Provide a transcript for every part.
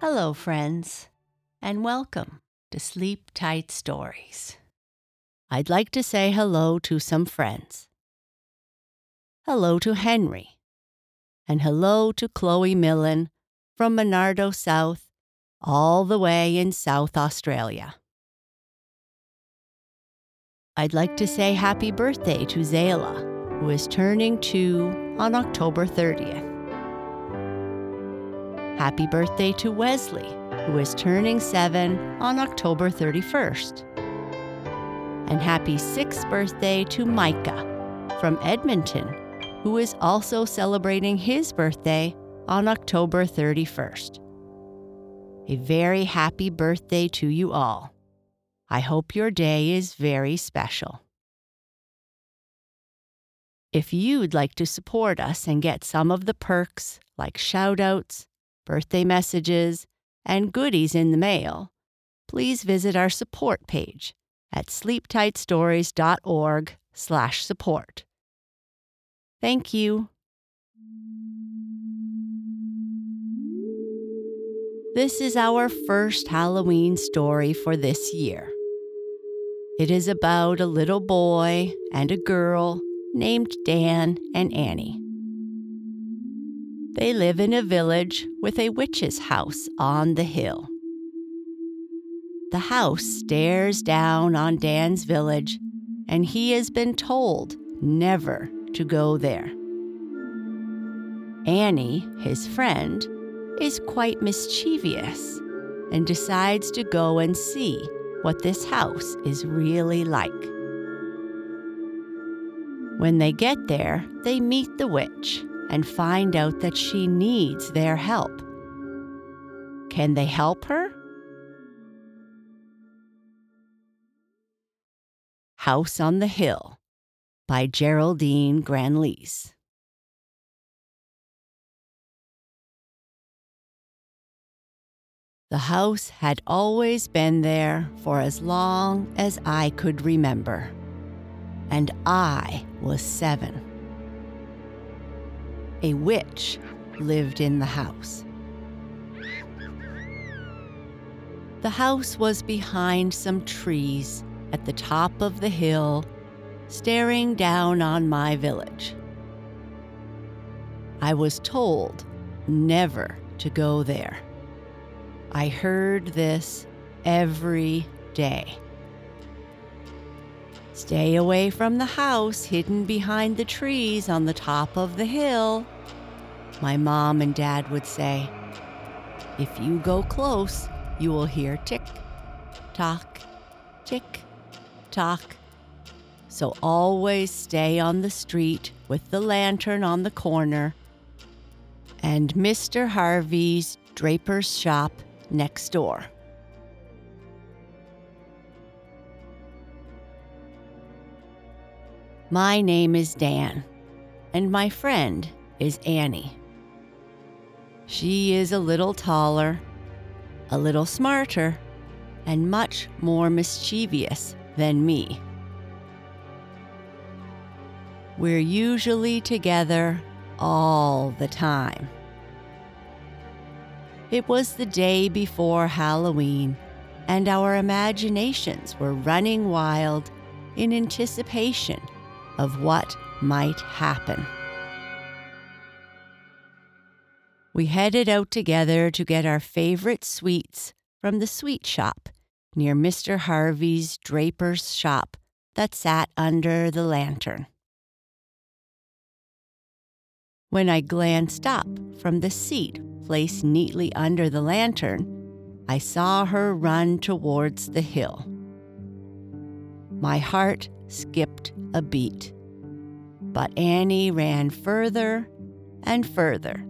Hello, friends, and welcome to Sleep Tight Stories. I'd like to say hello to some friends. Hello to Henry, and hello to Chloe Millen from Monardo South, all the way in South Australia. I'd like to say happy birthday to Zayla, who is turning two on October 30th. Happy birthday to Wesley, who is turning seven on October 31st. And happy sixth birthday to Micah from Edmonton, who is also celebrating his birthday on October 31st. A very happy birthday to you all. I hope your day is very special. If you'd like to support us and get some of the perks like shoutouts, birthday messages, and goodies in the mail, please visit our support page at sleeptightstories.org/support. Thank you. This is our first Halloween story for this year. It is about a little boy and a girl named Dan and Annie. They live in a village with a witch's house on the hill. The house stares down on Dan's village, and he has been told never to go there. Annie, his friend, is quite mischievous and decides to go and see what this house is really like. When they get there, they meet the witch and find out that she needs their help. Can they help her? House on the Hill by Geraldine Granlees. The house had always been there for as long as I could remember, and I was seven. A witch lived in the house. The house was behind some trees at the top of the hill, staring down on my village. I was told never to go there. I heard this every day. Stay away from the house hidden behind the trees on the top of the hill, my mom and dad would say. If you go close, you will hear tick, tock, tick, tock. So always stay on the street with the lantern on the corner and Mr. Harvey's draper's shop next door. My name is Dan, and my friend is Annie. She is a little taller, a little smarter, and much more mischievous than me. We're usually together all the time. It was the day before Halloween, and our imaginations were running wild in anticipation of what might happen. We headed out together to get our favorite sweets from the sweet shop near Mr. Harvey's draper's shop that sat under the lantern. When I glanced up from the seat placed neatly under the lantern, I saw her run towards the hill. My heart skipped a beat, but Annie ran further and further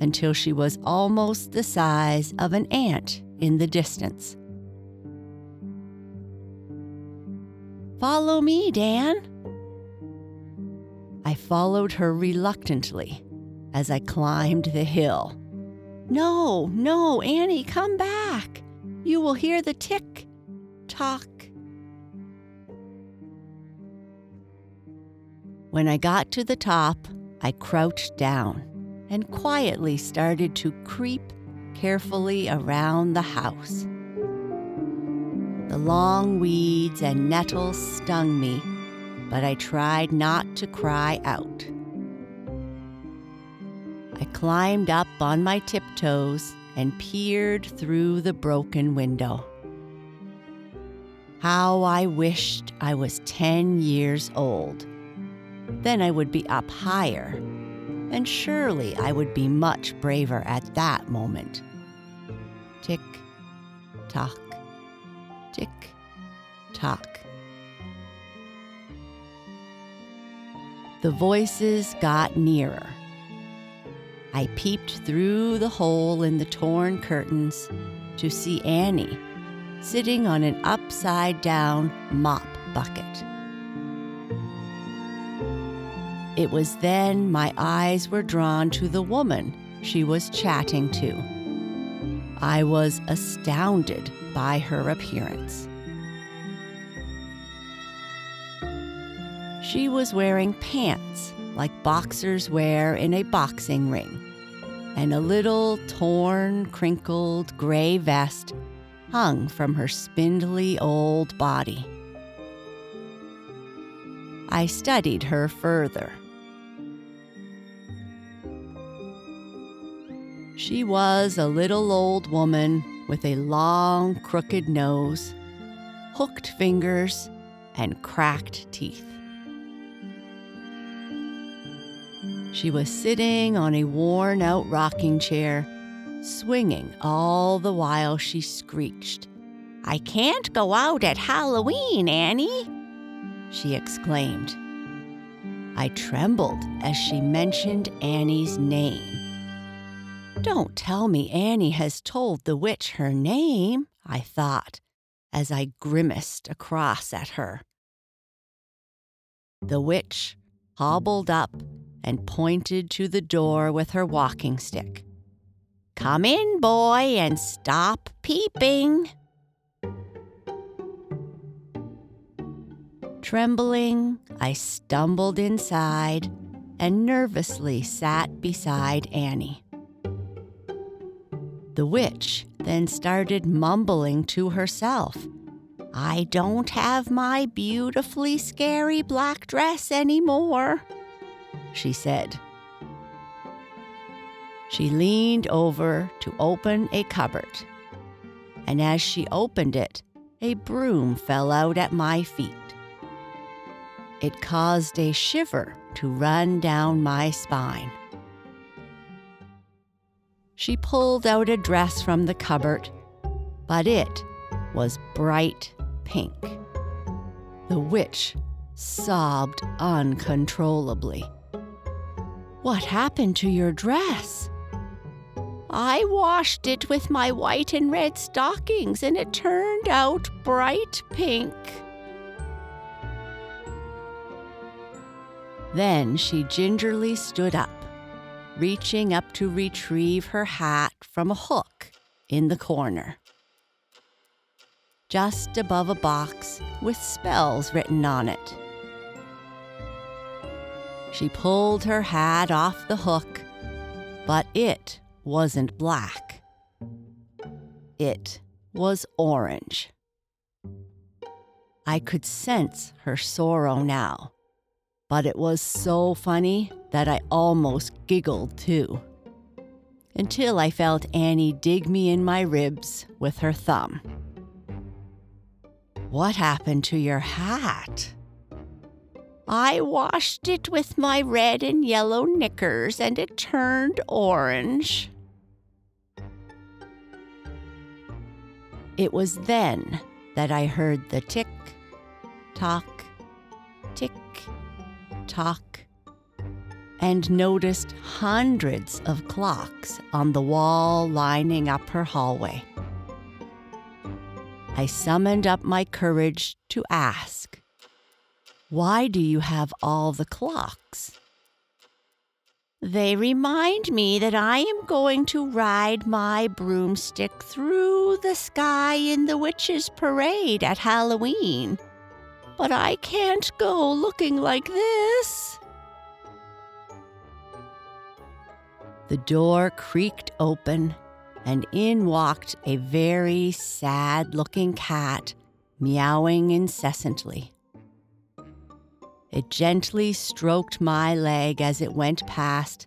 until she was almost the size of an ant in the distance. Follow me, Dan. I followed her reluctantly as I climbed the hill. No, no, Annie, come back. You will hear the tick tock. When I got to the top, I crouched down and quietly started to creep carefully around the house. The long weeds and nettles stung me, but I tried not to cry out. I climbed up on my tiptoes and peered through the broken window. How I wished I was 10 years old. Then I would be up higher, and surely I would be much braver at that moment. Tick, tock, tick, tock. The voices got nearer. I peeped through the hole in the torn curtains to see Annie sitting on an upside down mop bucket. It was then my eyes were drawn to the woman she was chatting to. I was astounded by her appearance. She was wearing pants like boxers wear in a boxing ring, and a little torn, crinkled gray vest hung from her spindly old body. I studied her further. She was a little old woman with a long, crooked nose, hooked fingers, and cracked teeth. She was sitting on a worn out rocking chair, swinging all the while she screeched, I can't go out at Halloween, Annie, she exclaimed. I trembled as she mentioned Annie's name. Don't tell me Annie has told the witch her name, I thought, as I grimaced across at her. The witch hobbled up and pointed to the door with her walking stick. Come in, boy, and stop peeping. Trembling, I stumbled inside and nervously sat beside Annie. The witch then started mumbling to herself. I don't have my beautifully scary black dress anymore, she said. She leaned over to open a cupboard, and as she opened it, a broom fell out at my feet. It caused a shiver to run down my spine. She pulled out a dress from the cupboard, but it was bright pink. The witch sobbed uncontrollably. What happened to your dress? I washed it with my white and red stockings and it turned out bright pink. Then she gingerly stood up reaching up to retrieve her hat from a hook in the corner. Just above a box with spells written on it. She pulled her hat off the hook, but it wasn't black. It was orange. I could sense her sorrow now but it was so funny that I almost giggled too. Until I felt Annie dig me in my ribs with her thumb. What happened to your hat? I washed it with my red and yellow knickers and it turned orange. It was then that I heard the tick, tock, tick, talk and noticed hundreds of clocks on the wall lining up her hallway. I summoned up my courage to ask, Why do you have all the clocks? They remind me that I am going to ride my broomstick through the sky in the witches' parade at Halloween but I can't go looking like this. The door creaked open, and in walked a very sad looking cat, meowing incessantly. It gently stroked my leg as it went past,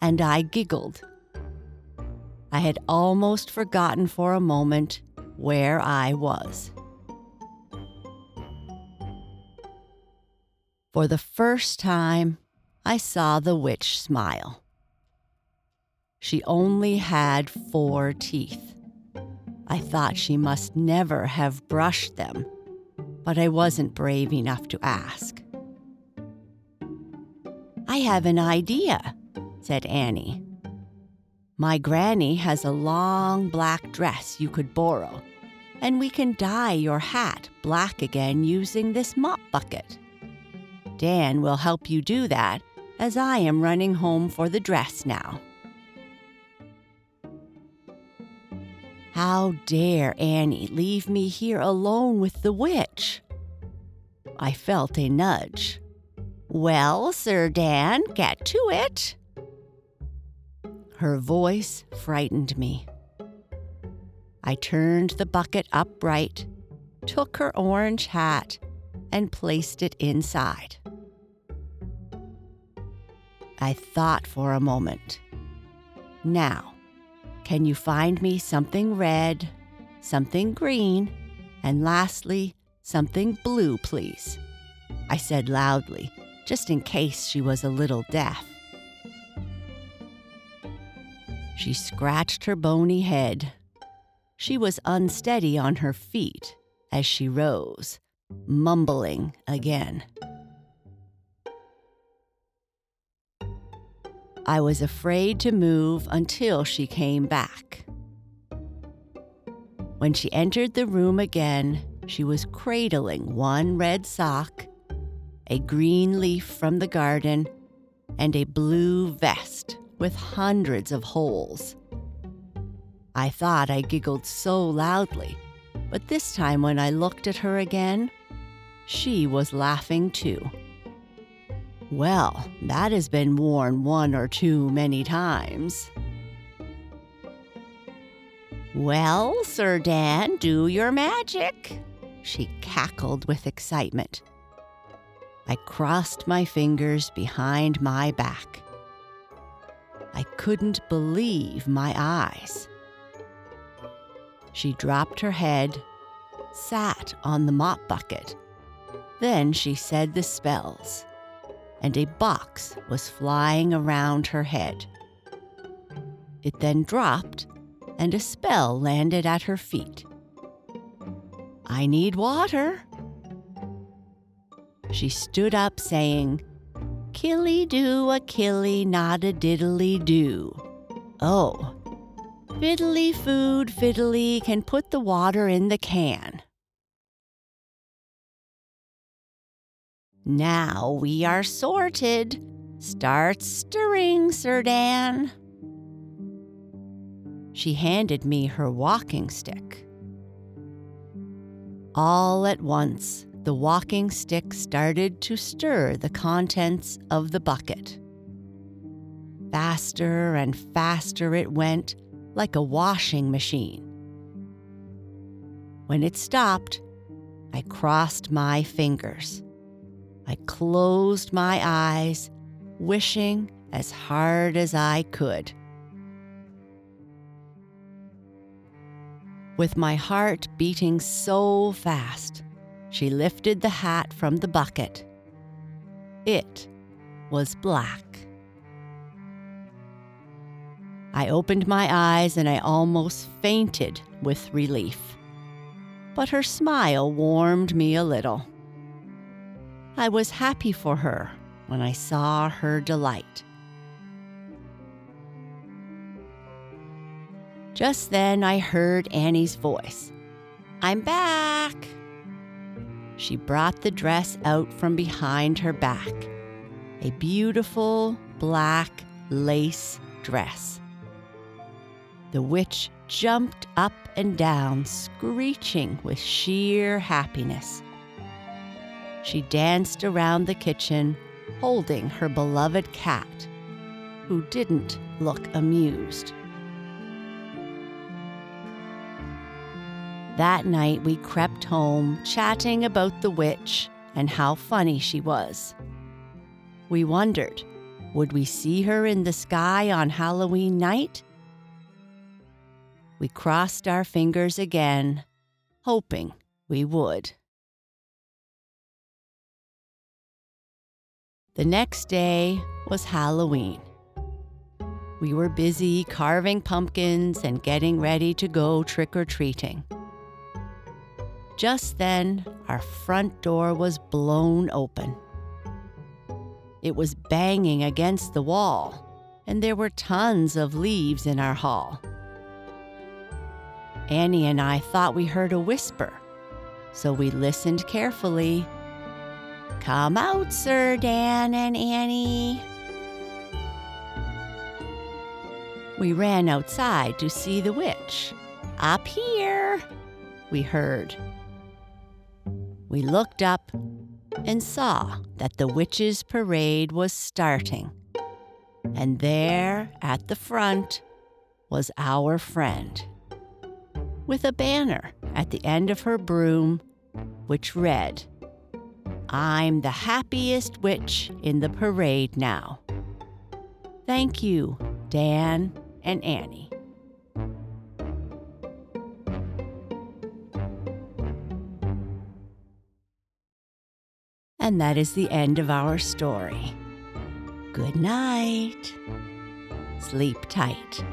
and I giggled. I had almost forgotten for a moment where I was. For the first time, I saw the witch smile. She only had four teeth. I thought she must never have brushed them, but I wasn't brave enough to ask. I have an idea, said Annie. My granny has a long black dress you could borrow, and we can dye your hat black again using this mop bucket. Dan will help you do that, as I am running home for the dress now. How dare Annie leave me here alone with the witch? I felt a nudge. Well, Sir Dan, get to it. Her voice frightened me. I turned the bucket upright, took her orange hat, and placed it inside. I thought for a moment. Now, can you find me something red, something green, and lastly, something blue, please? I said loudly, just in case she was a little deaf. She scratched her bony head. She was unsteady on her feet as she rose, mumbling again. I was afraid to move until she came back. When she entered the room again, she was cradling one red sock, a green leaf from the garden, and a blue vest with hundreds of holes. I thought I giggled so loudly, but this time when I looked at her again, she was laughing too. Well, that has been worn one or too many times. Well, Sir Dan, do your magic, she cackled with excitement. I crossed my fingers behind my back. I couldn't believe my eyes. She dropped her head, sat on the mop bucket. Then she said the spells and a box was flying around her head. It then dropped, and a spell landed at her feet. I need water. She stood up, saying, Killy do a killy, not a diddly do. Oh, fiddly food, fiddly can put the water in the can. Now we are sorted. Start stirring, Sir Dan. She handed me her walking stick. All at once, the walking stick started to stir the contents of the bucket. Faster and faster it went, like a washing machine. When it stopped, I crossed my fingers. I closed my eyes, wishing as hard as I could. With my heart beating so fast, she lifted the hat from the bucket. It was black. I opened my eyes and I almost fainted with relief. But her smile warmed me a little. I was happy for her when I saw her delight. Just then I heard Annie's voice. I'm back! She brought the dress out from behind her back. A beautiful black lace dress. The witch jumped up and down, screeching with sheer happiness. She danced around the kitchen, holding her beloved cat, who didn't look amused. That night we crept home, chatting about the witch and how funny she was. We wondered would we see her in the sky on Halloween night? We crossed our fingers again, hoping we would. The next day was Halloween. We were busy carving pumpkins and getting ready to go trick or treating. Just then, our front door was blown open. It was banging against the wall, and there were tons of leaves in our hall. Annie and I thought we heard a whisper, so we listened carefully. Come out, Sir Dan and Annie. We ran outside to see the witch. Up here, we heard. We looked up and saw that the witches' parade was starting. And there at the front was our friend, with a banner at the end of her broom which read, I'm the happiest witch in the parade now. Thank you, Dan and Annie. And that is the end of our story. Good night. Sleep tight.